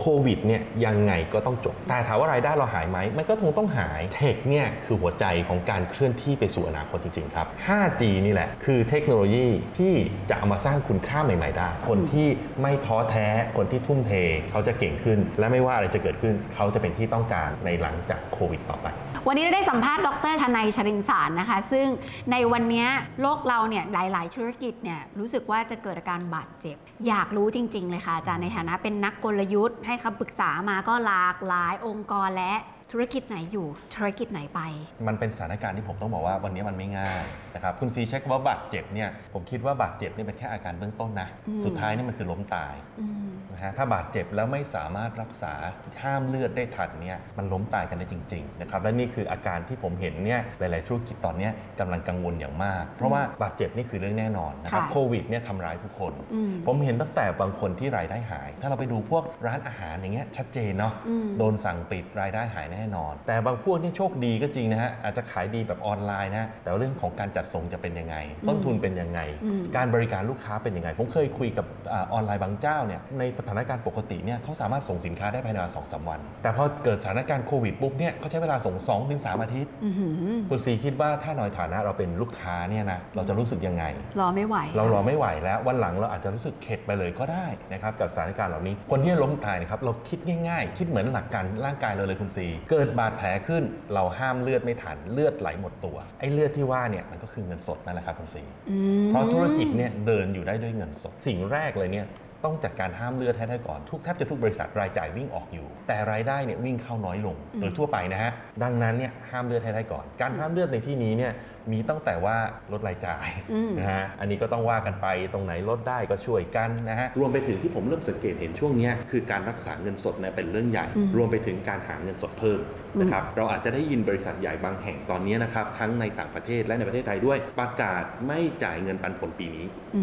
โควิดเนี่ยยังไงก็ต้องจบ แต่ถามว่ารายได้เราหายไหม มันก็คงต้องหาย เทคเนี่ยคือหัวใจของการเคลื่อนที่ไปสู่อนาคตจริงๆครับ 5G นี่แหละ คือเทคโนโลยีที่จะเอามาสร้างคุณค่าใหม่ ๆ ได้ คนที่ไม่ท้อแท้ คนที่ทุ่มเท เขาจะเก่งขึ้น และไม่ว่าอะไรจะเกิดขึ้น เขาจะเป็นที่ต้องการในหลังจากโควิดต่อไป วันนี้เราได้สัมภาษณ์ดรชนัยชรินสารนะคะ ซึ่งในวันนี้โลกเราเนี่ยหลาย ๆ ธุรกิจเนี่ยรู้สึกว่าจะเกิดอาการบาดเจ็บ อยากรู้จริง ๆ เลยค่ะอาจารย์ในฐานะเป็นนักกลยุทธ์ให้คำปรึกษามาก็หลากหลายองค์กรและ ธุรกิจไหนอยู่ธุรกิจไหนไป มันเป็นสถานการณ์ที่ผมต้องบอกว่าวันนี้มันไม่ง่ายนะครับคุณซีใช้คำว่าบาดเจ็บเนี่ยผมคิดว่าบาดเจ็บนี่เป็นแค่อาการเบื้องต้นนะ อืม สุดท้ายนี่มันคือล้มตายอืมนะฮะถ้าบาดเจ็บแล้วไม่สามารถรักษาห้ามเลือดได้ทันเนี่ยมันล้มตายกันได้จริงๆนะครับและนี่คืออาการที่ผมเห็นเนี่ยหลาย ๆ ธุรกิจตอนเนี้ยกำลังกังวลอย่างมาก เพราะว่าบาดเจ็บนี่คือเรื่องแน่นอนนะครับค่ะโควิดเนี่ยทำร้ายทุกคน อืม ผมเห็นตั้งแต่บางคนที่รายได้หาย ถ้าเราไปดูพวกร้านอาหารอย่างเงี้ยชัดเจนเนาะ อืม โดนสั่งปิดรายได้หายแน่นอน แต่บางพวกนี่โชคดีก็จริงนะฮะอาจจะขายดีแบบออนไลน์นะแต่ว่าเรื่องของการจัดส่งจะเป็นยังไง ต้นทุนเป็นยังไงอืมการบริการลูกค้าเป็นยังไง ผมเคยคุยกับอาออนไลน์บางเจ้าเนี่ยในสถานการณ์ปกติเนี่ยเขาสามารถส่งสินค้าได้ภายในเวลาสองสามวัน แต่พอเกิดสถานการณ์โควิดปุ๊บเนี่ยเขาใช้เวลาส่ง2อถึงสอาทิตย์อื้อหือคุณซีคิดว่าถ้าในฐานะเราเป็นลูกค้าเนี่ยนะเราจะรู้สึกยังไง รอไม่ไหว เรารอไม่ไหวแล้ววันหลังเราอาจจะรู้สึกเข็ดไปเลยก็ได้นะครับกับสถานการณ์เหล่านี้ คนที่ล้มตายนะครับเราคิดง่ายๆ คิดเหมือนหลักการร่างกายเราเลยคุณซีเกิดบาดแผลขึ้นเราห้ามเลือดไม่ทันเลือดไหลหมดตัวไอ้เลือดที่ว่าเนี่ยมันก็คือเงินสดนั่นแหละครับคุณซีอืมเพราะธุรกิจเนี่ยเดินอยู่ได้ด้วยเงินสด สิ่งแรกเลยเนี่ยต้องจัดการห้ามเลือดให้ได้ก่อนทุกแทบจะทุกบริษัทรายจ่ายวิ่งออกอยู่ แต่รายได้เนี่ยวิ่งเข้าน้อยลงอืมโดยทั่วไปนะฮะดังนั้นเนี่ยห้ามเลือดให้ได้ก่อน การห้ามเลือดในที่นี้เนี่ยมีตั้งแต่ว่าลดรายจ่ายอืมนะฮะอันนี้ก็ต้องว่ากันไปตรงไหนลดได้ก็ช่วยกันนะฮะรวมไปถึงที่ผมเริ่มสังเกตเห็นช่วงเนี้ยคือการรักษาเงินสดเนี่ยเป็นเรื่องใหญ่อืมรวมไปถึงการหาเงินสดเพิ่มอืมนะครับเราอาจจะได้ยินบริษัทใหญ่บางแห่งตอนนี้นะครับทั้งในต่างประเทศและในประเทศไทยด้วย ประกาศไม่จ่ายเงินปันผลปีนี้อื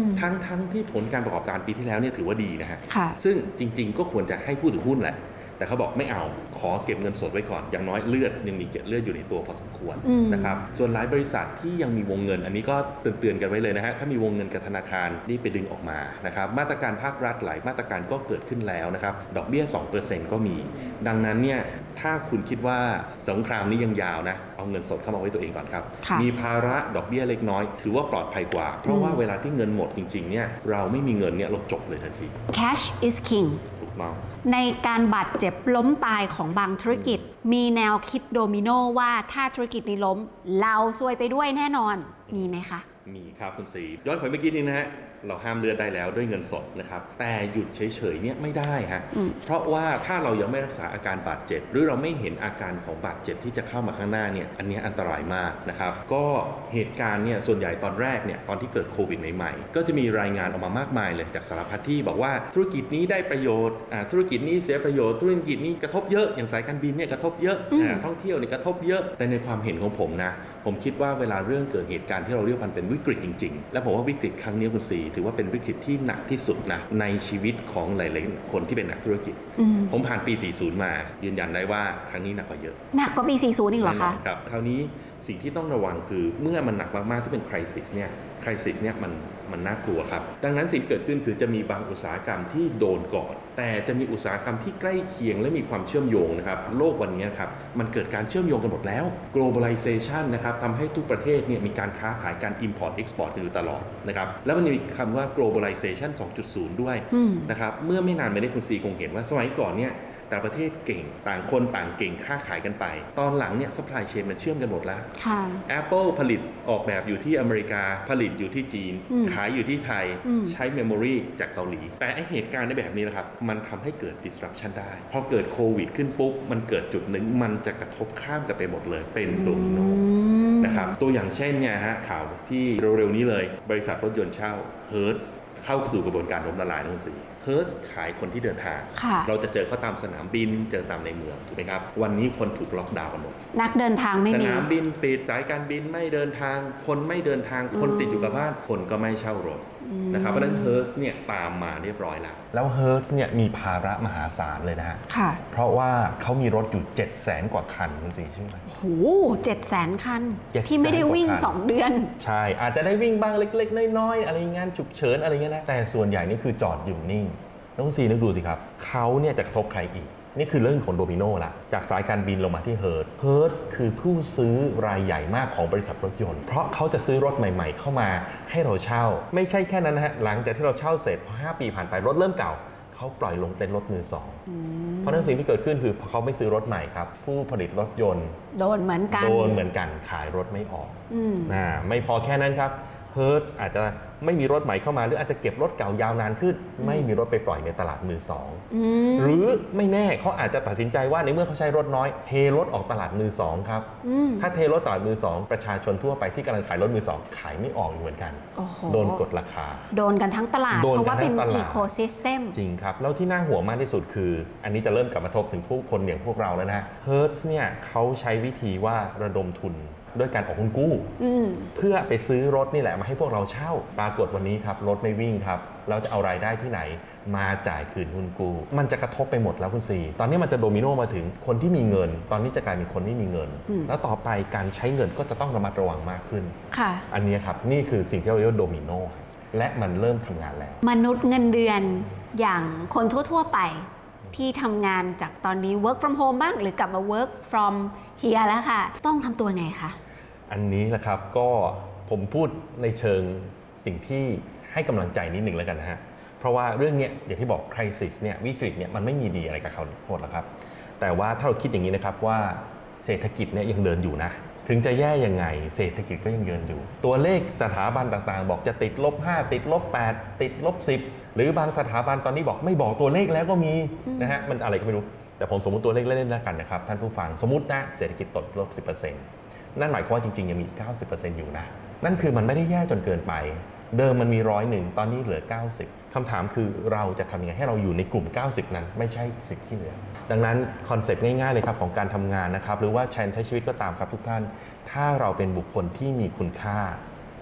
มทั้งทั้งที่ผลการประกอบการปีที่แล้วเนี่ยถือว่าดีนะฮะค่ะซึ่งจริง ๆ ก็ควรจะให้ผู้ถือหุ้นแหละ แต่เขาบอกไม่เอาขอเก็บเงินสดไว้ก่อน อย่างน้อยเลือดยังมีเกล็ดเลือดอยู่ในตัวพอสมควรอืมนะครับส่วนหลายบริษัทที่ยังมีวงเงิน อันนี้ก็เตือนๆกันไว้เลยนะฮะถ้ามีวงเงินกับธนาคารรีบไปดึงออกมานะครับมาตรการภาครัฐหลายมาตรการก็เกิดขึ้นแล้วนะครับดอกเบี้ย 2%ก็มี ดังนั้นเนี่ยถ้าคุณคิดว่าสงครามนี้ยังยาวนะเอาเงินสดเข้ามาไว้ตัวเองก่อนครับค่ะมีภาระดอกเบี้ยเล็กน้อย ถือว่าปลอดภัยกว่า เพราะว่าเวลาที่เงินหมดจริงๆเนี่ยเราไม่มีเงินเนี่ยเราจบเลยทันที cash is king ถูกต้องในการบาดเจ็บล้มตายของบางธุรกิจ มีแนวคิดโดมิโนว่าถ้าธุรกิจนี้ล้ม เราซวยไปด้วยแน่นอนมีไหมคะ มีครับคุณสีย้อนไปเมื่อกี้นี้นะฮะเราห้ามเลือดได้แล้วด้วยเงินสดนะครับ แต่หยุดเฉยๆเนี่ยไม่ได้ฮะอืมเพราะว่าถ้าเรายังไม่รักษาอาการบาดเจ็บ หรือเราไม่เห็นอาการของบาดเจ็บที่จะเข้ามาข้างหน้าเนี่ยอันเนี้ยอันตรายมากนะครับ ก็เหตุการณ์เนี่ยส่วนใหญ่ตอนแรกเนี่ยตอนที่เกิดโควิดใหม่ๆก็จะมีรายงานออกมามากมายเลยจากสารพัดที่บอกว่าธุรกิจนี้ได้ประโยชน์อ่าธุรกิจนี้เสียประโยชน์ธุรกิจนี้กระทบเยอะอย่างสายการบินเนี่ยกระทบเยอะอืมอ่าท่องเที่ยวเนี่ยกระทบเยอะแต่ในความเห็นของผมนะ ผมคิดว่าเวลาเรื่องเกิดเหตุการณ์ที่เราเรียกมันเป็นวิกฤตจริง ๆ และผมว่าวิกฤตครั้งนี้คุณสีถือว่าเป็นวิกฤตที่หนักที่สุดนะในชีวิตของหลายๆคนที่เป็นนักธุรกิจอืมผมผ่านปี 40 มา ยืนยันได้ว่าครั้งนี้หนักกว่าเยอะ หนักกว่าปี 40 อีกเหรอแน่นคะอนครับคราวนี้สิ่งที่ต้องระวังคือเมื่อมันหนักมากๆที่เป็นคริสิสเนี่ยคริสิสเนี่ยมันมันน่ากลัวครับ ดังนั้นสิ่งที่เกิดขึ้นคือจะมีบางอุตสาหกรรมที่โดนก่อน แต่จะมีอุตสาหกรรมที่ใกล้เคียงและมีความเชื่อมโยงนะครับ โลกวันนี้ครับ มันเกิดการเชื่อมโยงกันหมดแล้ว globalization นะครับทำให้ทุกประเทศเนี่ยมีการค้าขายการ import export กันอยู่ตลอดนะครับ แล้วมันยังมีคำว่า globalization 2.0 ด้วยอืมนะครับ เมื่อไม่นานมานี้คุณซีคงเห็นว่าสมัยก่อนเนี่ยแต่ประเทศเก่ง ต่างคนต่างเก่งค้าขายกันไป ตอนหลังเนี่ย supply chain มันเชื่อมกันหมดแล้วค่ะ Apple ผลิตออกแบบอยู่ที่อเมริกาผลิตอยู่ที่จีนอืมขายอยู่ที่ไทยอืมใช้ memory จากเกาหลี แต่ไอเหตุการณ์ในแบบนี้นะครับ มันทำให้เกิด disruption ได้ พอเกิดโควิดขึ้นปุ๊บ มันเกิดจุดหนึ่งมันจะกระทบข้ามกันไปหมดเลย เป็นโดมิโนนะครับตัวอย่างเช่นเนี่ยฮะข่าวที่เร็วๆนี้เลย บริษัทรถยนต์เช่า Hertz เข้าสู่กระบวนการล้มละลายทั้งที่เฮิร์สขายคนที่เดินทางค่ะเราจะเจอเขาตามสนามบิน เจอตามในเมืองถูกไหมครับ วันนี้คนถูกล็อกดาวน์กันหมด นักเดินทางไม่สมีนามบินปิดสายการบินไม่เดินทาง คนไม่เดินทาง คนอืมติดอยู่กับบ้าน คนก็ไม่เช่ารถอืมนะครับ เพราะฉะนั้นเฮิร์สเนี่ยตามมาเรียบร้อยแล้ว แล้วเฮิร์สเนี่ยมีภาระมหาศาลเลยนะฮะค่ะเพราะว่าเขามีรถอยู่ 7 0 0แสนกว่าคันคุณสีใช่ไหมโหเจ็ดแสนคัน700,000ที่ไม่ได้วิ่งกว่าคันสองเดือน ใช่ อาจจะได้วิ่งบ้างเล็ก ๆ น้อยๆ อะไรงานฉุกเฉินอะไรเงี้ยนะแต่ส่วนใหญ่นี่คือจอดอยู่นิ่งน้องซีนึกดูสิครับเขาเนี่ยจะกระทบใครอีก นี่คือเรื่องของโดมิโนละจากสายการบินลงมาที่ Hertz Hertz คือผู้ซื้อรายใหญ่มากของบริษัทรถยนต์ เพราะเขาจะซื้อรถใหม่ๆ เข้ามาให้เราเช่า ไม่ใช่แค่นั้นนะฮะหลังจากที่เราเช่าเสร็จพอ5ปีผ่านไปรถเริ่มเก่าเขาปล่อยลงเต็นท์รถมือสอง เพราะฉะนั้นสิ่งที่เกิดขึ้นคือพอเขาไม่ซื้อรถใหม่ครับ ผู้ผลิตรถยนต์ โดนเหมือนกัน โดนเหมือนกันขายรถไม่ออกอืมอ่าไม่พอแค่นั้นครับเฮิร์ z อาจจะไม่มีรถใหม่เข้ามาหรืออาจจะเก็บรถเก่ายาวนานขึ้นอืมไม่มีรถไปปล่อยในตลาดมือสองอืมหรือไม่แน่เขาอาจจะตัดสินใจว่าในเมื่อเขาใช้รถน้อย เทรถออกตลาดมือสองครับอืมถ้าเทรถตลาดมือสองประชาชนทั่วไปที่กำลังขายรถมือสองขายไม่ออกอยู่เหมือนกันโอ้โหโดนกดราคา โดนกันทั้งตลาดโดนเพกันราะว่าเป็นทั้งตลาด ecosystemจริงครับ แล้วที่น่าห่วงมากที่สุดคือ อันนี้จะเริ่มกลับมากระทบถึงผู้คนอย่างพวกเราแล้วนะเฮิร์ z เนี่ยเขาใช้วิธีว่าระดมทุนด้วยการออกหุ้นกู้อืมเพื่อไปซื้อรถนี่แหละมาให้พวกเราเช่าปรากฏวันนี้ครับรถไม่วิ่งครับเราจะเอารายได้ที่ไหนมาจ่ายคืนหุ้นกู้มันจะกระทบไปหมดแล้วคุณซีตอนนี้มันจะโดมิโนมาถึงคนที่มีเงิน ตอนนี้จะกลายเป็นคนไม่มีเงินอืมแล้วต่อไปการใช้เงินก็จะต้องระมัดระวังมากขึ้นค่ะอันนี้ครับนี่คือสิ่งที่เราเรียกว่าโดมิโนและมันเริ่มทำงานแล้ว มนุษย์เงินเดือนอย่างคนทั่ว ๆ ไปที่ทำงานจากตอนนี้ work from home บ้าง หรือกลับมา work from here แล้วค่ะ ต้องทำตัวไงคะ อันนี้แหละครับก็ผมพูดในเชิง สิ่งที่ให้กำลังใจนิดหนึ่งแล้วกันนะฮะเพราะว่าเรื่องเนี้ยอย่างที่บอกคริสิสเนี่ยวิกฤตเนี่ยมันไม่มีดีอะไรกับเขาหมดหรอกครับ แต่ว่าถ้าเราคิดอย่างนี้นะครับว่าเศรษฐกิจเนี่ยยังเดินอยู่นะถึงจะแย่ยังไง เศรษฐกิจก็ยังเดินอยู่ ตัวเลขสถาบันต่างๆ บอกจะติดลบ 5 ติดลบ 8 ติดลบ 10 หรือบางสถาบันตอนนี้บอกไม่บอกตัวเลขแล้วก็มีนะฮะมันอะไรก็ไม่รู้ แต่ผมสมมติตัวเลขเล่นๆแล้วกันนะครับ ท่านผู้ฟังสมมตินะเศรษฐกิจตกลบ 10%นั่นหมายความว่าจริงๆ ยังมี 90%อยู่นะ นั่นคือมันไม่ได้แย่จนเกินไป เดิมมันมีร้อยหนึ่งตอนนี้เหลือ 90คำถามคือเราจะทำยังไงให้เราอยู่ในกลุ่ม 90 นั้น ไม่ใช่สิบที่เหลือ ดังนั้น concept ง่ายๆเลยครับของการทำงานนะครับหรือว่าชใช้ชีวิตก็ตามครับทุกท่าน ถ้าเราเป็นบุคคลที่มีคุณค่า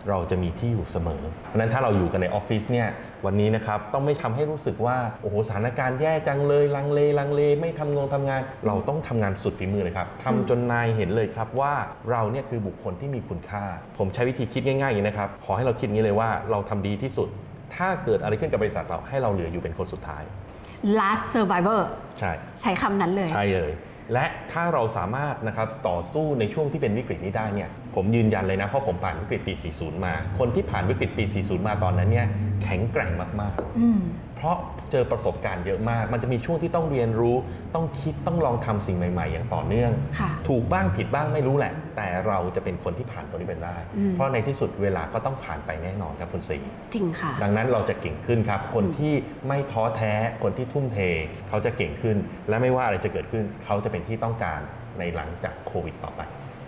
เราจะมีที่อยู่เสมอเพราะนั้นถ้าเราอยู่กันในออฟฟิศเนี่ย วันนี้นะครับต้องไม่ทำให้รู้สึกว่าโอ้โหสถานการณ์แย่จังเลยลังเลลังเล ไม่ทำงงทำงาน เราต้องทำงานสุดฝีมือเลยครับทำจนนายเห็นเลยครับว่าเราเนี่ยคือบุคคลที่มีคุณค่า ผมใช้วิธีคิดง่ายๆอย่างนี้นะครับขอให้เราคิดอย่างนี้เลยว่าเราทำดีที่สุด ถ้าเกิดอะไรขึ้นกับบริษัทเราให้เราเหลืออยู่เป็นคนสุดท้าย last survivor ใช่ใช้คำนั้นเลย ใช่เลย และถ้าเราสามารถนะครับต่อสู้ในช่วงที่เป็นวิกฤตนี้ได้เนี่ย ผมยืนยันเลยนะ เพราะผมผ่านวิกฤตปี 40 มา คนที่ผ่านวิกฤตปี 40 มาตอนนั้นเนี่ยแข็งแกร่งมากอืมๆเพราะเจอประสบการณ์เยอะมาก มันจะมีช่วงที่ต้องเรียนรู้ ต้องคิดต้องลองทำสิ่งใหม่ ๆ อย่างต่อเนื่องค่ะถูกบ้างผิดบ้างไม่รู้แหละ แต่เราจะเป็นคนที่ผ่านตัวนี้ไปได้อืมเพราะในที่สุดเวลาก็ต้องผ่านไปแน่นอนครับคุณสีจริงค่ะ ดังนั้นเราจะเก่งขึ้นครับ คนอืมที่ไม่ท้อแท้ คนที่ทุ่มเท เขาจะเก่งขึ้น และไม่ว่าอะไรจะเกิดขึ้น เขาจะเป็นที่ต้องการในหลังจากโควิดต่อไป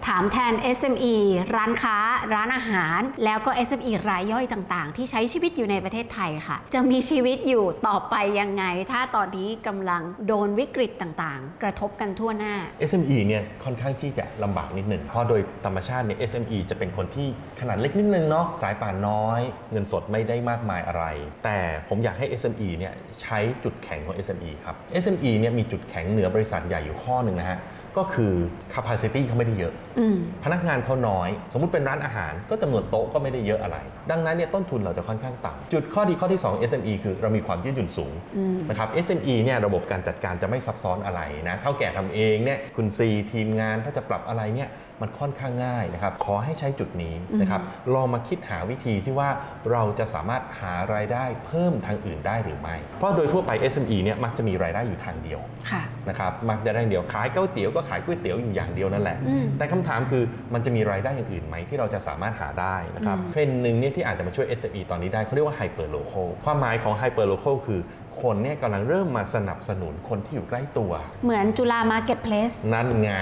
ถามแทน SME ร้านค้า ร้านอาหาร แล้วก็ SME รายย่อยต่างๆ ที่ใช้ชีวิตอยู่ในประเทศไทยค่ะ จะมีชีวิตอยู่ต่อไปยังไง ถ้าตอนนี้กำลังโดนวิกฤตต่างๆ กระทบกันทั่วหน้า SME เนี่ยค่อนข้างที่จะลำบากนิดหนึ่ง เพราะโดยธรรมชาติเนี่ย SME จะเป็นคนที่ขนาดเล็กนิดนึงเนาะสายป่านน้อย เงินสดไม่ได้มากมายอะไร แต่ผมอยากให้ SME เนี่ยใช้จุดแข็งของ SME ครับ SME เนี่ยมีจุดแข็งเหนือบริษัทใหญ่อยู่ข้อหนึ่งนะฮะ ก็คือ capacity เขาไม่ได้เยอะอืมพนักงานเขาน้อย สมมุติเป็นร้านอาหาร ก็จำนวนโต๊ะก็ไม่ได้เยอะอะไร ดังนั้นเนี่ยต้นทุนเราจะค่อนข้างต่ำจุดข้อดีข้อที่ 2 SME คือเรามีความยืดหยุ่นสูงอืมนะครับ SME เนี่ยระบบการจัดการจะไม่ซับซ้อนอะไรนะเท่าแก่ทำเองเนี่ยคุณซีทีมงานถ้าจะปรับอะไรเนี่ย มันค่อนข้างง่ายนะครับ ขอให้ใช้จุดนี้นะครับ ลองมาคิดหาวิธีที่ว่าเราจะสามารถหารายได้เพิ่มทางอื่นได้หรือไม่ เพราะโดยทั่วไป SME เนี่ยมักจะมีรายได้อยู่ทางเดียวค่ะนะครับ มักจะได้อย่างเดียว ขายก๋วยเตี๋ยวก็ขายก๋วยเตี๋ยวอยู่อย่างเดียวนั่นแหละอืมแต่คำถามคือมันจะมีรายได้อย่างอื่นไหมที่เราจะสามารถหาได้นะครับอืมเทรนด์หนึ่งเนี่ยที่อาจจะมาช่วย SME ตอนนี้ได้เขาเรียกว่า Hyper Local ความหมายของ Hyper Local คือคนเนี่ยกำลังเริ่มมาสนับสนุนคนที่อยู่ใกล้ตัว เหมือนจุฬา Marketplaceนั่นไง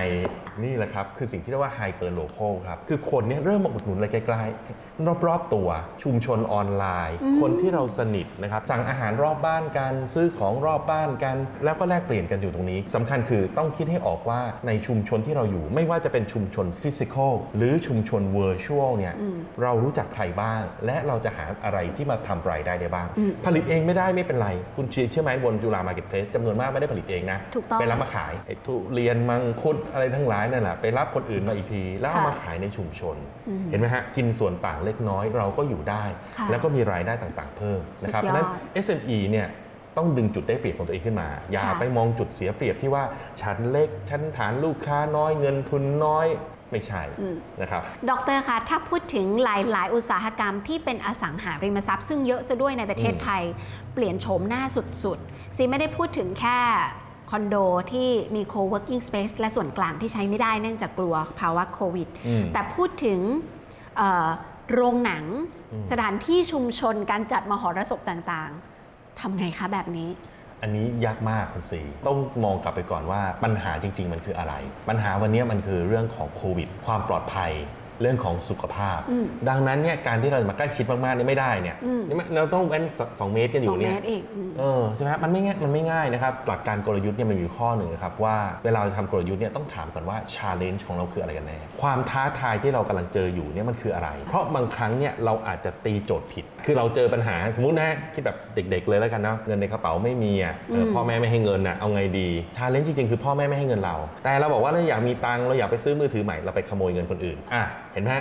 นี่แหละครับ คือสิ่งที่เรียกว่า hyperlocal ครับ คือคนเนี่ยเริ่มมาอุดหนุนอะไรใกล้ๆรอบๆตัว ชุมชนออนไลน์อืมคนที่เราสนิทนะครับ สั่งอาหารรอบบ้านกัน ซื้อของรอบบ้านกัน แล้วก็แลกเปลี่ยนกันอยู่ตรงนี้สำคัญคือต้องคิดให้ออกว่าในชุมชนที่เราอยู่ ไม่ว่าจะเป็นชุมชน physical หรือชุมชน virtual เนี่ยอืมเรารู้จักใครบ้าง และเราจะหาอะไรที่มาทำรายได้ได้บ้างอืมผลิตเองไม่ได้ไม่เป็นไร คุณเชื่อไหมบนจุฬา Marketplace จำนวนมากไม่ได้ผลิตเองนะถูกต้องไปรับมาขายไอ้ทุเรียนมังคุดอะไรทั้งหลายนั่นแหละไปรับคนอื่นมาอีกที แล้วเอาค่ะมาขายในชุมชนอืมเห็นไหมฮะกินส่วนต่างเล็กน้อยเราก็อยู่ได้ค่ะแล้วก็มีรายได้ต่างๆ เพิ่มนะครับสุเพดยอดราะฉะนั้น SME เนี่ยต้องดึงจุดได้เปรียบของตัวเองขึ้นมา อย่าค่ะไปมองจุดเสียเปรียบที่ว่าฉันเล็กฉันฐานลูกค้าน้อยเงินทุนน้อยไม่ใช่อืมนะครับดอกเตอรคะถ้าพูดถึงหลาย ๆ อุตสาหกรรมที่เป็นอสังหาริมทรัพย์ ซึ่งเยอะซะด้วยในประเทศอืมไทย เปลี่ยนโฉมหน้าสุด ๆ ซีไม่ได้พูดถึงแค่ คอนโดที่มี co-working space และส่วนกลางที่ใช้ไม่ได้เนื่องจากกลัวภาวะโควิด อืม แต่พูดถึงเอ่อโรงหนัง อืม สถานที่ชุมชนการจัดมหรสพต่างๆทำไงคะแบบนี้ อันนี้ยากมากคุณสีต้องมองกลับไปก่อนว่าปัญหาจริง ๆ มันคืออะไร ปัญหาวันนี้มันคือเรื่องของโควิด ความปลอดภัย เรื่องของสุขภาพอืมดังนั้นเนี่ยการที่เราจะมาใกล้ชิดมากๆนี่ไม่ได้เนี่ยอืมนี่มันเราต้องเว้นสสองเมตรกันอสอยู่งเนี่เมยตรอีกอืมเออใช่ไหมครับมันไม่ง่ายมันไม่ง่ายนะครับหลักการกลยุทธ์เนี่ยมันมีอยู่ข้อหนึ่งนะครับว่าเวลาเราทำกลยุทธ์เนี่ยต้องถามก่อนว่า challenge ของเราคืออะไรกันแน่ความท้าทายที่เรากำลังเจออยู่เนี่ยมันคืออะไร เพราะบางครั้งเนี่ยเราอาจจะตีโจทย์ผิด คือเราเจอปัญหาสมมุตินะคิดแบบเด็ก ๆ เลยแล้วกันเนาะเงินในกระเป๋าไม่มีอะเอออืมพ่อแม่ไม่ให้เงินอะเอาไงดี challenge จริงๆคือพ่อแม่ไม่ให้เงินเรา แต่เราบอกว่าเราอยากมีตังค์เราอยากไปซื้อมือถือใหม่เราไปขโมยเงินคนอื่นอะเห็นไหม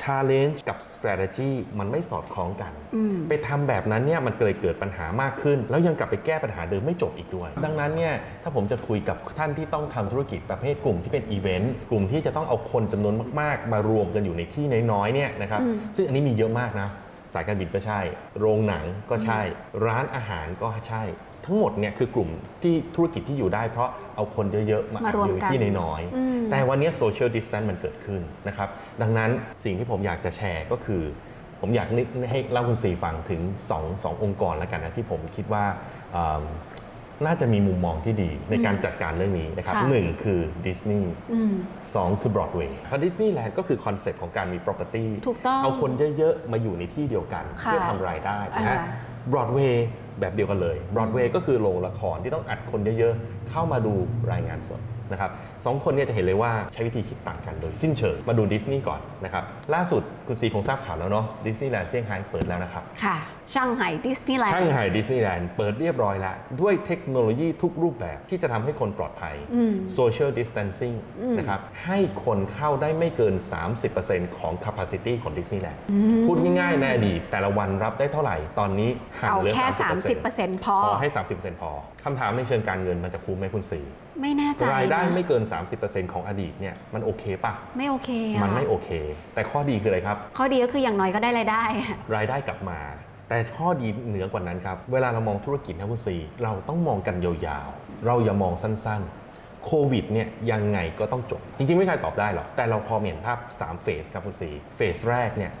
challenge กับ strategy มันไม่สอดคล้องกันอืมไปทำแบบนั้นเนี่ยมันเลยเกิดปัญหามากขึ้น แล้วยังกลับไปแก้ปัญหาเดิมไม่จบอีกด้วย ดังนั้นเนี่ยถ้าผมจะคุยกับท่านที่ต้องทำธุรกิจประเภทกลุ่มที่เป็นอีเวนต์กลุ่มที่จะต้องเอาคนจำนวนมาก ๆ มารวมกันอยู่ในที่น้อยๆเนี่ยนะครับอืมซึ่งอันนี้มีเยอะมากนะสายการบินก็ใช่ โรงหนังก็ใช่ ร้านอาหารก็ใช่ ทั้งหมดเนี่ยคือกลุ่มที่ธุรกิจที่อยู่ได้เพราะเอาคนเยอะ ๆ มามารวมอยู่ในกันที่น้อยๆอืมแต่วันนี้โซเชียลดิส a n น e มันเกิดขึ้นนะครับดังนั้นสิ่งที่ผมอยากจะแชร์ก็คือ ผมอยากนิให้เล่าคุณซีฟังถึง2องสององค์กรแล้วกันนะที่ผมคิดว่าเอิ่มน่าจะมีมุมมองที่ดีในการจัดการเรื่องนี้นะครับค่ะหนึ่งคือดิสนีย์อืมสองคือบรอดเวย์เพราะดิสนีย์แลนด์ก็คือคอนเซ็ปต์ของการมี property ถูกต้องเอาคนเยอะ ๆ มาอยู่ในที่เดียวกันค่ะเพื่อทำรายได้นะฮะอ่าบรอดเวย์ แบบเดียวกันเลยบรอดเวย์ก็คือโรงละครที่ต้องอัดคนเยอะๆ เข้ามาดูรายงานสดนะครับสองคนเนี่ยจะเห็นเลยว่าใช้วิธีคิดต่างกันโดยสิ้นเชิง มาดูดิสนีย์ก่อนนะครับ ล่าสุดคุณซีคงทราบข่าวแล้วเนาะดิสนีย์แลนด์เซี่ยงไฮ้เปิดแล้วนะครับ ค่ะ ช่างไห่ดิสนีย์แลนด์ช่างไห่ดิสนีย์แลนด์เปิดเรียบร้อยแล้ว ด้วยเทคโนโลยีทุกรูปแบบที่จะทำให้คนปลอดภัยอืม social distancing อืมนะครับให้คนเข้าได้ไม่เกิน 30%ของ capacity ของดิสนีย์แลนด์อืมพูดง่ายๆในอดีตแต่ละวันรับได้เท่าไหร่ ตอนนี้หั่นเอาเหลือแค่30% 30%พอพอให้ 30%พอคำถามในเชิงการเงินมันจะคุ้มไหมคุณสีไม่แน่ใจรายได้นะไม่เกิน 30%ของอดีตเนี่ยมันโอเคปะไม่โอเคอะมันไม่โอเค แต่ข้อดีคืออะไรครับ ข้อดีก็คืออย่างน้อยก็ได้รายได้อะรายได้กลับมา แต่ข้อดีเหนือกว่านั้นครับ เวลาเรามองธุรกิจนะคุณซีเราต้องมองกันยาวๆ เราอย่ามองสั้นๆ โควิดเนี่ยยังไงก็ต้องจบ จริงๆ ไม่มีใครตอบได้หรอก แต่เราพอเห็นภาพ 3 เฟสครับคุณซีเฟสแรกเนี่ย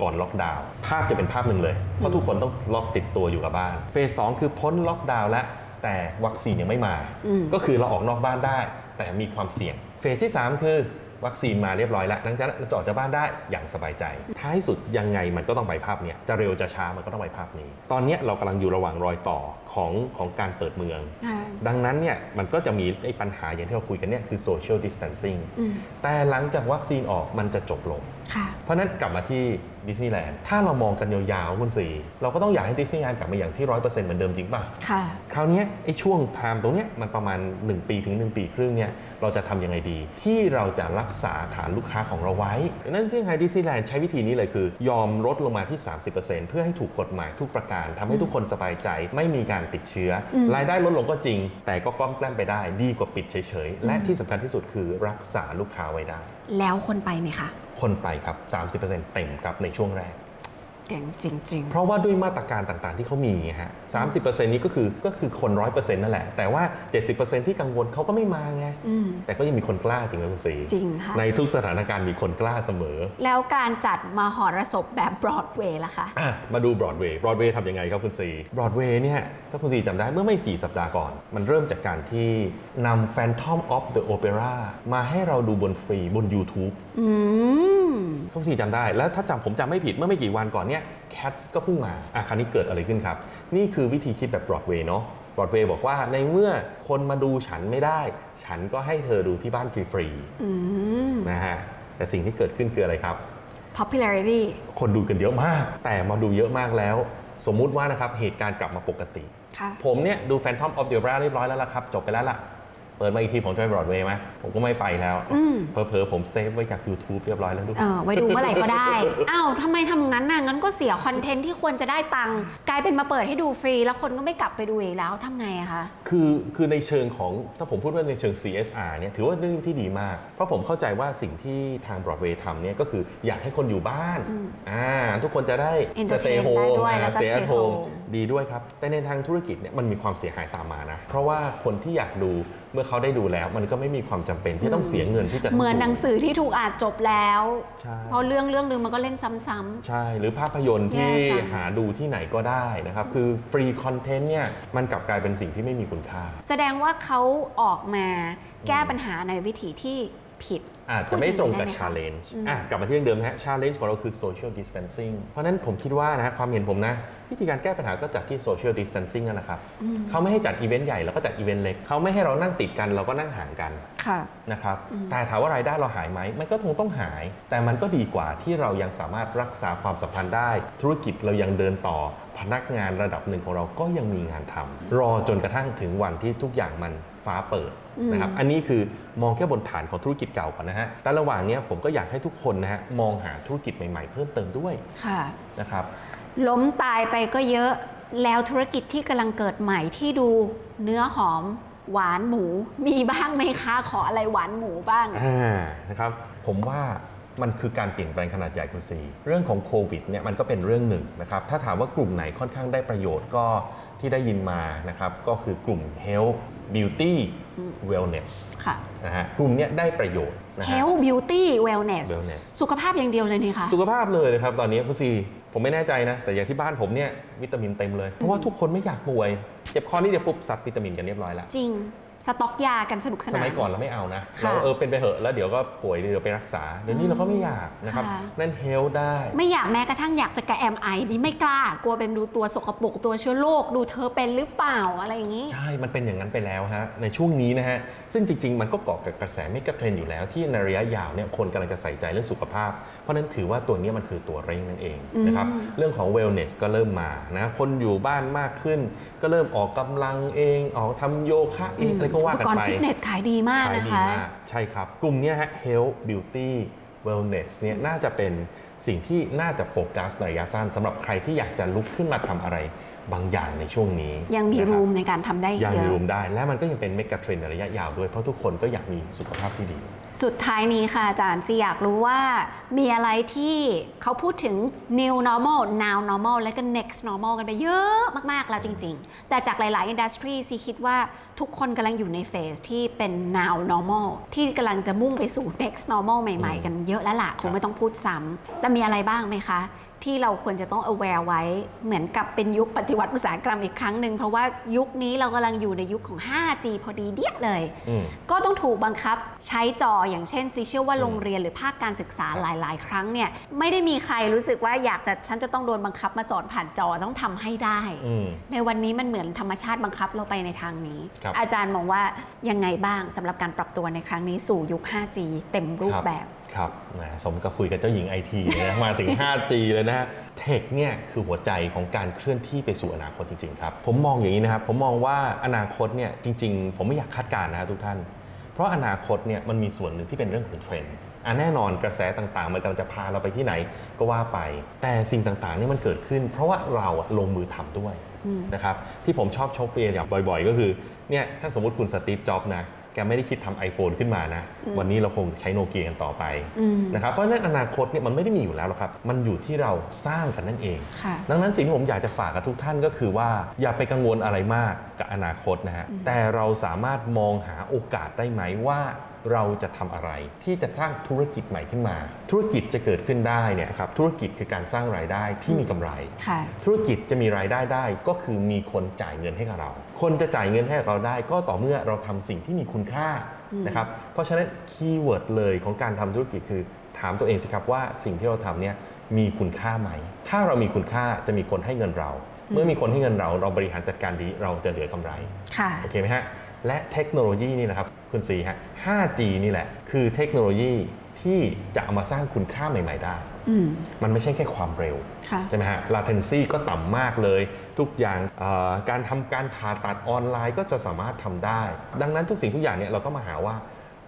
ก่อนล็อกดาวน์ภาพจะเป็นภาพหนึ่งเลย เพราะทุกคนต้องล็อกติดตัวอยู่กับบ้าน เฟสสองคือพ้นล็อกดาวน์แล้วแต่วัคซีนยังไม่มาอืมก็คือเราออกนอกบ้านได้ แต่มีความเสี่ยง เฟสที่ 3 คือ วัคซีนมาเรียบร้อยแล้วหลังจากนั้นเราจะออกจากบ้านได้อย่างสบายใจ ท้ายสุดยังไงมันก็ต้องไปภาพเนี้ยจะเร็วจะช้ามันก็ต้องไปภาพนี้ ตอนเนี้ยเรากำลังอยู่ระหว่างรอยต่อของของการเปิดเมืองอ่าดังนั้นเนี่ยมันก็จะมีไอ้ปัญหาอย่างที่เราคุยกันเนี่ยคือ social distancing อืมแต่หลังจากวัคซีนออกมันจะจบลงค่ะ เพราะฉะนั้นกลับมาที่ดิสนีย์แลนด์ถ้าเรามองกันยาวๆคุณซีเราก็ต้องอยากให้ดิสนีย์แลนด์กลับมาอย่างที่ร้อยเปอร์เซ็นต์เหมือนเดิมจริงป่ะค่ะคราวเนี้ยไอ้ช่วง time ตรงเนี้ยมันประมาณ 1 ปีถึง 1 ปีครึ่งเนี่ยเราจะทำยังไงดี ที่เราจะรักษาฐานลูกค้าของเราไว้ดังนั้นเซี่ยงไฮ้ดิสนีย์แลนด์ใช้วิธีนี้เลยคือ ยอมลดลงมาที่ 30%เพื่อให้ถูกกฎหมายทุกประการทำให้ทุกคนสบายใจไม่มีการติดเชื้ออืมรายได้ลดลงก็จริง แต่ก็กล้อมแกล้มไปได้ดีกว่าปิดเฉยๆและที่สำคัญที่สุดคือรักษาลูกค้าไว้ได้ แล้วคนไปไหมคะ คนไปครับ 30%เต็มครับในช่วงแรกเก่งจริงเพราะว่าด้วยมาตรการต่างๆที่เขามีไงฮะสามสิบเปอร์เซ็นต์นี้ก็คือก็คือคนร้อยเปอร์เซ็นต์นั่นแหละ แต่ว่า70%ที่กังวลเขาก็ไม่มาไงอืมแต่ก็ยังมีคนกล้าจริงไหมคุณสีจริงค่ะ ในทุกสถานการณ์มีคนกล้าเสมอ แล้วการจัดมหรสพแบบบรอดเวย์ล่ะคะ อะมาดูบรอดเวย์บรอดเวย์ทำยังไงครับคุณซีบรอดเวย์เนี่ยถ้าคุณซีจำได้เมื่อไม่กี่สัปดาห์ก่อน มันเริ่มจากการที่นำ Phantom of the Opera มาให้เราดูบนฟรีบน YouTube อืมคุณซีจำได้ แล้วถ้าจำผมจำไม่ผิดเมื่อไม่กี่วันก่อนเนี่ย Cats ก็เพิ่งมาอะคราวนี้เกิดอะไรขึ้นครับ นี่คือวิธีคิดแบบบรอดเวย์เนาะบรอดเวย์บอกว่าในเมื่อคนมาดูฉันไม่ได้ ฉันก็ให้เธอดูที่บ้านฟรีอืมๆนะฮะแต่สิ่งที่เกิดขึ้นคืออะไรครับ popularity คนดูกันเยอะมาก แต่มาดูเยอะมากแล้ว สมมุติว่านะครับเหตุการณ์กลับมาปกติ ค่ะ ผมเนี่ยดู Phantom of the Opera เรียบร้อยแล้วล่ะครับ จบไปแล้วล่ะ เปิดมาอีกทีผมจะไปบรอดเวย์ไหมผมก็ไม่ไปแล้ว อืมเพอๆผมเซฟไว้จาก YouTube เรียบร้อยแล้วด้วย เออไว้ดูเมื่อไหร่ก็ได้ อ้าวทำไมทำงั้นน่ะ งั้นก็เสียคอนเทนต์ที่ควรจะได้ตังค์กลายเป็นมาเปิดให้ดูฟรี แล้วคนก็ไม่กลับไปดูอีกแล้วทำไงอะคะ คือคือในเชิงของถ้าผมพูดว่าในเชิง CSR เนี่ยถือว่าเรื่องที่ดีมาก เพราะผมเข้าใจว่าสิ่งที่ทาง Broadway ทำเนี่ยก็คืออยากให้คนอยู่บ้านอืมอ่าทุกคนจะได้ Entertain stay ได้ home ด้วยแล้วก็ stay stay at home home ดีด้วยครับ แต่ในทางธุรกิจเนี่ยมันมีความเสียหายตามมานะ เพราะว่าคนที่อยากดูเมื่อเขาได้ดูแล้ว มันก็ไม่มีความจำเป็นที่ต้องเสียเงินที่จะเหมือนหนังดูสือที่ถูกอ่านจบแล้วใช่เพราะเรื่องเรื่องหนึงมันก็เล่นซ้ำใช่ หรือภาพยนตร์ที่แย่จังหาดูที่ไหนก็ได้นะครับ คือฟรีคอนเทนต์เนี่ยมันกลับกลายเป็นสิ่งที่ไม่มีคุณค่าๆแสดงว่าเขาออกมาแก้ปัญหาในวิธีที่ ผิด อาจจะไม่ตรงกับพูดอย่างนี้ได้ไหมคะ challenge อืมอะกลับมาที่เรื่องเดิมนะฮะ challenge ของเราคือ social distancing เพราะฉะนั้นผมคิดว่านะความเห็นผมนะ วิธีการแก้ปัญหาก็จัดที่ social distancing นั่นแหละครับอืมเขาไม่ให้จัดอีเวนต์ใหญ่เราก็จัดอีเวนต์เล็กเขาไม่ให้เรานั่งติดกันเราก็นั่งห่างกันค่ะนะครับอืมแต่ถามว่ารายได้เราหายไหมมันก็คงต้องหาย แต่มันก็ดีกว่าที่เรายังสามารถรักษาความสัมพันธ์ได้ ธุรกิจเรายังเดินต่อ พนักงานระดับหนึ่งของเราก็ยังมีงานทำรอจนกระทั่งถึงวันที่ทุกอย่างมัน ฟ้าเปิดนะครับอืมอันนี้คือมองแค่บนฐานของธุรกิจเก่าก่อนนะฮะ แต่ระหว่างเนี้ยผมก็อยากให้ทุกคนนะฮะมองหาธุรกิจใหม่ๆ เพิ่มเติมด้วยค่ะนะครับ ล้มตายไปก็เยอะแล้วธุรกิจที่กำลังเกิดใหม่ที่ดูเนื้อหอมหวานหมูมีบ้างไหมคะขออะไรหวานหมูบ้างอ่านะครับ ผมว่ามันคือการเปลี่ยนแปลงขนาดใหญ่คุณซีเรื่องของโควิดเนี่ยมันก็เป็นเรื่องหนึ่งนะครับ ถ้าถามว่ากลุ่มไหนค่อนข้างได้ประโยชน์ก็ที่ได้ยินมานะครับ ก็คือกลุ่ม health beauty อื ม wellness ค่ะนะฮะกลุ่มเนี้ยได้ประโยชน์นะฮะ health beauty wellness wellness สุขภาพอย่างเดียวเลยนี่คะสุขภาพเลยนะครับ ตอนนี้คุณซีผมไม่แน่ใจนะ แต่อย่างที่บ้านผมเนี่ยวิตามินเต็มเลย เพราะว่าทุกคนไม่อยากป่วย เจ็บคอนี่เดี๋ยวปุ๊บซัดวิตามินกันเรียบร้อยแล้วจริง สต็อกยากันสนุกสสนานมัยก่อนเราไม่เอานะค่ะเราเออเป็นไปเหอะแล้วเดี๋ยวก็ป่วยเดี๋ยวไปรักษาเดี๋ยวนี้เราก็ไม่อยากนะครับค่ะ นั่นเฮลได้ ไม่อยากแม้กระทั่งอยากจะกระแอมไอนี่ไม่กล้ากลัวเป็นดูตัวสกปรกตัวเชื้อโรคดูเธอเป็นหรือเปล่าอะไรอย่างนี้ ใช่ มันเป็นอย่างนั้นไปแล้วฮะ ในช่วงนี้นะฮะ ซึ่งจริง ๆ มันก็เกาะกับกระแสไม่กระเทรนด์อยู่แล้ว ที่ในระยะยาวเนี่ยคนกำลังจะใส่ใจเรื่องสุขภาพ เพราะฉะนั้นถือว่าตัวนี้มันคือตัวเร่งนั่นเองนะครับ อืม เรื่องของ wellness ก็เริ่มมานะ คนอยู่บ้านมากขึ้น ก็เริ่มออกกำลังเอง ออกทำโยคะเองอะไรก็ว่าอุกัปนกรณ์ไปฟิตเนสขายดีมากขายนะดีคะมากใช่ครับ กลุ่มเนี้ยฮะ health beauty wellness เนี่ยน่าจะเป็นสิ่งที่น่าจะโฟกัสในระยะสั้นสำหรับใครที่อยากจะลุกขึ้นมาทำอะไรบางอย่างในช่วงนี้ ยังมีนะครับ room ในการทำได้ยังเยมีรูอะมได้ และมันก็ยังเป็น megatrend ในระยะยาวด้วยเพราะทุกคนก็อยากมีสุขภาพที่ดี สุดท้ายนี้ค่ะอาจารย์ซีอยากรู้ว่ามีอะไรที่เขาพูดถึง new normal now normal และก็ next normal กันไปเยอะมาก ๆ แล้วจริง ๆ แต่จากหลาย ๆ industry ซีคิดว่าทุกคนกำลังอยู่ใน phase ที่เป็น now normal ที่กำลังจะมุ่งไปสู่ next normal ใหม่ ๆ กันเยอะแล้วล่ะ คงไม่ต้องพูดซ้ำแต่มีอะไรบ้างไหมคะ ที่เราควรจะต้อง aware ไว้ เหมือนกับเป็นยุคปฏิวัติอุตสาหกรรมอีกครั้งหนึ่ง เพราะว่ายุคนี้เรากำลังอยู่ในยุคของ 5G พอดีเดียเลยอืมก็ต้องถูกบังคับใช้จออย่างเช่นซีเชื่อว่าอืมโรงเรียนหรือภาคการศึกษาครับหลาย ๆ ครั้งเนี่ยไม่ได้มีใครรู้สึกว่าอยากจะฉันจะต้องโดนบังคับมาสอนผ่านจอต้องทำให้ได้อืมในวันนี้มันเหมือนธรรมชาติบังคับเราไปในทางนี้ครับอาจารย์มองว่ายังไงบ้างสำหรับการปรับตัวในครั้งนี้สู่ยุค 5G เต็มรูปแบบ ครับแหมสมกับคุยกับเจ้าหญิงไอทีเลยนะมาถึง 5G เลยนะเทคเนี่ยคือหัวใจของการเคลื่อนที่ไปสู่อนาคตจริงๆครับ ผมมองอย่างนี้นะครับ ผมมองว่าอนาคตเนี่ยจริง ๆ ผมไม่อยากคาดการณ์นะครับทุกท่าน เพราะอนาคตเนี่ยมันมีส่วนหนึ่งที่เป็นเรื่องของเทรนด์อะแน่นอนกระแสต่างๆ มันกำลังจะพาเราไปที่ไหนก็ว่าไป แต่สิ่งต่างๆเนี่ยมันเกิดขึ้น เพราะว่าเราอะลงมือทำด้วยอืมนะครับที่ผมชอบชกเปียอย่างบ่อย ๆ ก็คือเนี่ยถ้าสมมติคุณสตีฟจ็อบส์นะแกกไม่ได้คิดทำ iPhone ขึ้นมานะอืมวันนี้เราคงใช้โนเกียกันต่อไปอืมนะครับ เพราะฉะนั้นอนาคตเนี่ยมันไม่ได้มีอยู่แล้วหรอกครับ มันอยู่ที่เราสร้างกันนั่นเองค่ะดังนั้นสิ่งที่ผมอยากจะฝากกับทุกท่านก็คือว่า อย่าไปกังวลอะไรมากกับอนาคตนะฮะอืมแต่เราสามารถมองหาโอกาสได้ไหมว่า เราจะทำอะไร ที่จะสร้างธุรกิจใหม่ขึ้นมา ธุรกิจจะเกิดขึ้นได้เนี่ยครับธุรกิจคือการสร้างรายได้ที่มีกำไรค่ะธุรกิจจะมีรายได้ได้ก็คือมีคนจ่ายเงินให้กับเรา คนจะจ่ายเงินให้กับเราได้ ก็ต่อเมื่อเราทำสิ่งที่มีคุณค่าอืมนะครับเพราะฉะนั้นคีย์เวิร์ดเลยของการทำธุรกิจคือถามตัวเองสิครับว่าสิ่งที่เราทำเนี่ยมีคุณค่าไหม ถ้าเรามีคุณค่าจะมีคนให้เงินเรา เมื่อมีคนให้เงินเราเราบริหารจัดการดีเราจะเหลือกำไรค่ะโอเคไหมฮะ และเทคโนโลยีนี่นะครับ คุณซีฮะ 5G นี่แหละ คือเทคโนโลยีที่จะเอามาสร้างคุณค่าใหม่ ๆ ได้อืมมันไม่ใช่แค่ความเร็วค่ะใช่ไหมฮะ latency ก็ต่ำมากเลย ทุกอย่างเอ่อการทำการผ่าตัดออนไลน์ก็จะสามารถทำได้ ดังนั้นทุกสิ่งทุกอย่างเนี่ยเราต้องมาหาว่า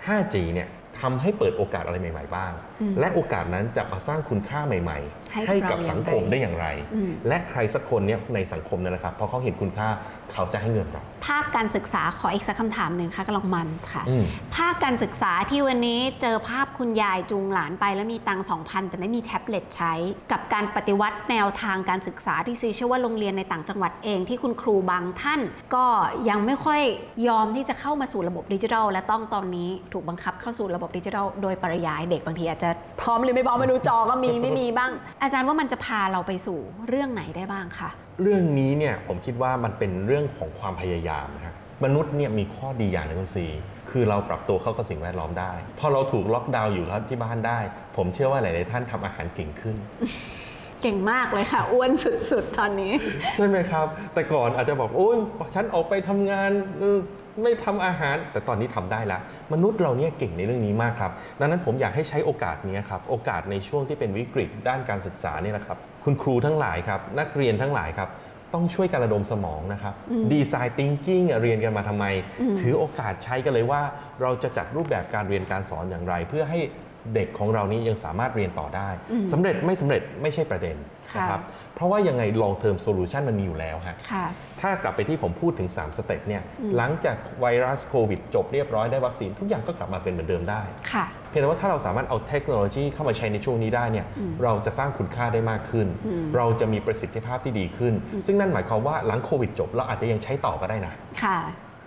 5G เนี่ยทำให้เปิดโอกาสอะไรใหม่ ๆ บ้างอืมและโอกาสนั้นจะมาสร้างคุณค่าใหม่ให้ๆให้กับเราอย่างสังคมไรได้อย่างไรอืมและใครสักคนเนี่ยในสังคมนั่นแหละครับพอเขาเห็นคุณค่า เขาจะให้เงินเราภาคการศึกษาขออีกสักคำถามหนึ่งค่ะกำลังมันค่ะ อืม ภาคการศึกษาที่วันนี้เจอภาพคุณยายจูงหลานไปแล้วมีตังค์2,000แต่ไม่มีแท็บเล็ตใช้ กับการปฏิวัติแนวทางการศึกษาที่ซีเชื่อว่าโรงเรียนในต่างจังหวัดเองที่คุณครูบางท่าน ก็ยังไม่ค่อยยอมที่จะเข้ามาสู่ระบบดิจิทัล และต้องตอนนี้ถูกบังคับเข้าสู่ระบบดิจิทัล โดยปริยายเด็กบางทีอาจจะพร้อมหรือไม่พร้อมมาดูจอก็มีไม่มีบ้าง อาจารย์ว่ามันจะพาเราไปสู่เรื่องไหนได้บ้างคะเรื่องนี้เนี่ยผมคิดว่ามันเป็นเรื่องของความพยายามนะครับมนุษย์เนี่ยมีข้อดีอย่างหนึงคุณซีคือเราปรับตัวเข้ากับสิ่งแวดล้อมได้พอเราถูกล็อกดาวน์อยู่ครับที่บ้านได้ ผมเชื่อว่าหลาย ๆ ท่านทำอาหารเก่งขึ้น เก่งมากเลยค่ะ อ้วนสุด ๆ ตอนนี้ ใช่ไหมครับ แต่ก่อนอาจจะบอกโอ้ยฉันออกไปทำงานเออไม่ทำอาหาร แต่ตอนนี้ทำได้แล้ว มนุษย์เราเนี่ยเก่งในเรื่องนี้มากครับ ดังนั้นผมอยากให้ใช้โอกาสนี้ครับ โอกาสในช่วงที่เป็นวิกฤตด้านการศึกษาเนี่ยนะครับ คุณครูทั้งหลายครับ นักเรียนทั้งหลายครับ ต้องช่วยการระดมสมองนะครับอืมดีไซน์ thinking อะเรียนกันมาทำไมอืมถือโอกาสใช้กันเลยว่า เราจะจัดรูปแบบการเรียนการสอนอย่างไร เพื่อให้เด็กของเรานี้ยังสามารถเรียนต่อได้อืมสำเร็จไม่สำเร็จไม่ใช่ประเด็นค่ะ นะครับเพราะว่ายังไง long term solution มันมีอยู่แล้วฮะค่ะถ้ากลับไปที่ผมพูดถึง 3 step เนี่ยอืมหลังจากไวรัสโควิดจบเรียบร้อยได้วัคซีน ทุกอย่างก็กลับมาเป็นเหมือนเดิมได้ค่ะเพียงแต่ว่าถ้าเราสามารถเอาเทคโนโลยีเข้ามาใช้ในช่วงนี้ได้เนี่ยอืมเราจะสร้างคุณค่าได้มากขึ้นอืมเราจะมีประสิทธิภาพที่ดีขึ้นอืมซึ่งนั่นหมายความว่าหลังโควิดจบเราอาจจะยังใช้ต่อก็ได้นะค่ะ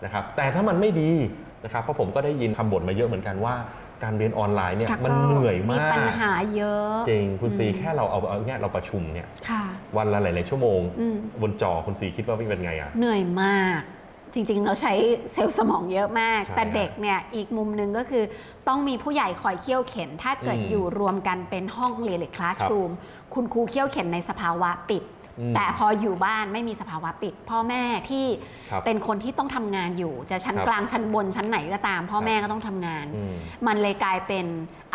นะครับแต่ถ้ามันไม่ดีนะครับเพราะผมก็ได้ยินคำบ่นมาเยอะเหมือนกันว่า การเรียนออนไลน์เนี่ย struggle มันเหนื่อยมากปัญหาเยอะ จริงคุณซีอืมแค่เราเอาเอาเนี่ยเราประชุมเนี่ยค่ะวันละหลายๆชั่วโมงอืมบนจอคุณซีคิดว่าเป็นไงอะเหนื่อยมากจริงๆ เราใช้เซลล์สมองเยอะมากใช่แต่เด็กเนี่ยอีกมุมหนึ่งก็คือ ต้องมีผู้ใหญ่คอยเคี่ยวเข็น ถ้าเกิดอืมอยู่รวมกันเป็นห้องเรียนหรือคลาสครับรูม คุณครูเคี่ยวเข็นในสภาวะปิดอืม แต่พออยู่บ้านไม่มีสภาวะปิด พ่อแม่ที่ครับเป็นคนที่ต้องทำงานอยู่ จะชั้นครับกลางชั้นบนชั้นไหนก็ตาม พ่อครับแม่ก็ต้องทำงานอืมมันเลยกลายเป็น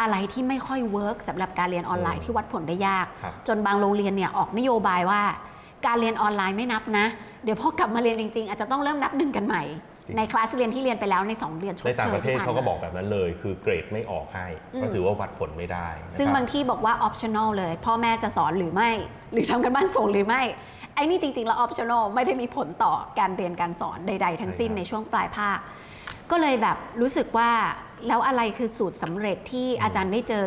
อะไรที่ไม่ค่อย work สำหรับการเรียนออนไลน์อืมที่วัดผลได้ยากครับจนบางโรงเรียนเนี่ยออกนโยบายว่า การเรียนออนไลน์ไม่นับนะ เดี๋ยวพอกลับมาเรียนจริง ๆ อาจจะต้องเริ่มนับหนึ่งกันใหม่จริง ในคลาสเรียนที่เรียนไปแล้วใน 2 เดือนชดในเชต่างยประเทศที่ผ่นเขาก็มบอกแบบนั้นเลย คือเกรดไม่ออกให้อืมก็ถือว่าวัดผลไม่ได้นะซึ่งครับบางที่บอกว่า optional เลย พ่อแม่จะสอนหรือไม่ หรือทำการบ้านส่งหรือไม่ไอ้นี่จริง ๆ แล้ว optional ไม่ได้มีผลต่อการเรียนการสอนใด ๆ ทั้งสิ้นใช่ครับในช่วงปลายภาคก็เลยแบบรู้สึกว่าแล้วอะไรคือสูตรสำเร็จที่อาจารย์ได้เจอ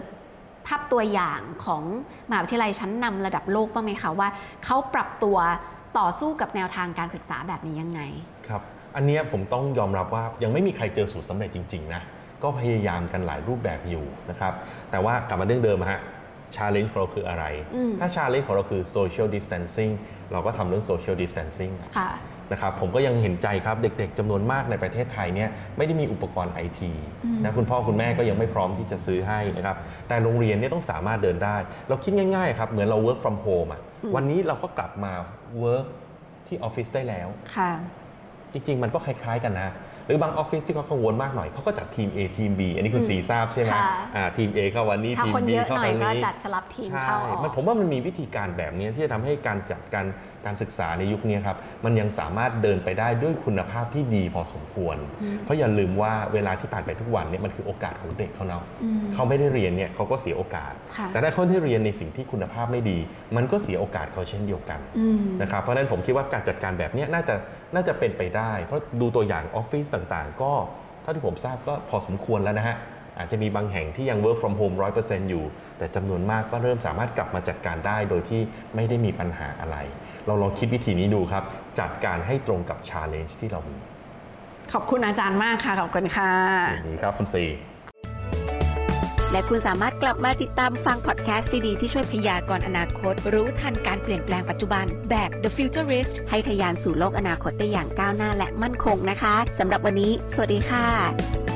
ภาพตัวอย่างของมหาวิทยาลัยชั้นนำระดับโลกบ้างไหมคะว่าเขาปรับตัวต่อสู้กับแนวทางการศึกษาแบบนี้ยังไง ครับ อันเนี้ยผมต้องยอมรับว่ายังไม่มีใครเจอสูตรสำเร็จจริง ๆ นะ ก็พยายามกันหลายรูปแบบอยู่นะครับ แต่ว่ากลับมาเรื่องเดิมฮะ challenge ของเราคืออะไรอืมถ้า challenge ของเราคือ social distancing เราก็ทำเรื่อง social distancing ค่ะนะครับผมก็ยังเห็นใจครับเด็กๆจำนวนมากในประเทศไทยเนี่ยไม่ได้มีอุปกรณ์ไอทีอืมนะคุณพ่อคุณแม่ก็ยังไม่พร้อมที่จะซื้อให้นะครับแต่โรงเรียนเนี่ยต้องสามารถเดินได้ เราคิดง่ายๆครับเหมือนเรา work from home อะวันนี้เราก็กลับมา work ที่ออฟฟิศได้แล้วค่ะ จริง ๆ มันก็คล้าย ๆ กันนะ หรือบางออฟฟิศที่เขากังวลมากหน่อยเขาก็จัดทีม A ทีม B อันนี้คุณอืมสีทราบใช่ไหมค่ะอ่าทีม A เข้าวันนี้ถ้าทีมคน B เยอะเข้าหน่อยทางก็นี้จัดสลับทีมใช่เข้าออกมันผมว่ามันมีวิธีการแบบนี้ที่จะทำให้การจัดการ การศึกษาในยุคนี้ครับมันยังสามารถเดินไปได้ด้วยคุณภาพที่ดีพอสมควรอืมเพราะอย่าลืมว่าเวลาที่ผ่านไปทุกวันเนี่ยมันคือโอกาสของเด็กเขาเนาะอืมเขาไม่ได้เรียนเนี่ยเขาก็เสียโอกาสค่ะแต่ถ้าเขาได้เรียนในสิ่งที่คุณภาพไม่ดี มันก็เสียโอกาสเขาเช่นเดียวกันอืมนะครับเพราะฉะนั้นผมคิดว่าการจัดการแบบเนี้ยน่าจะน่าจะเป็นไปได้ เพราะดูตัวอย่างออฟฟิศต่างๆ ก็เท่าที่ผมทราบก็พอสมควรแล้วนะฮะ อาจจะมีบางแห่งที่ยัง work from home 100%อยู่ แต่จำนวนมากก็เริ่มสามารถกลับมาจัดการได้โดยที่ไม่ได้มีปัญหาอะไร เราลองคิดวิธีนี้ดูครับ จัดการให้ตรงกับ challenge ที่เรามี ขอบคุณอาจารย์มากค่ะ ขอบคุณค่ะยินดีครับคุณซีและคุณสามารถกลับมาติดตามฟังพอดแคสต์ดีๆที่ช่วยพยากรณ์อนาคต รู้ทันการเปลี่ยนแปลงปัจจุบันแบบ The Futurist ให้ทะยานสู่โลกอนาคตได้อย่างก้าวหน้าและมั่นคงนะคะสำหรับวันนี้ สวัสดีค่ะ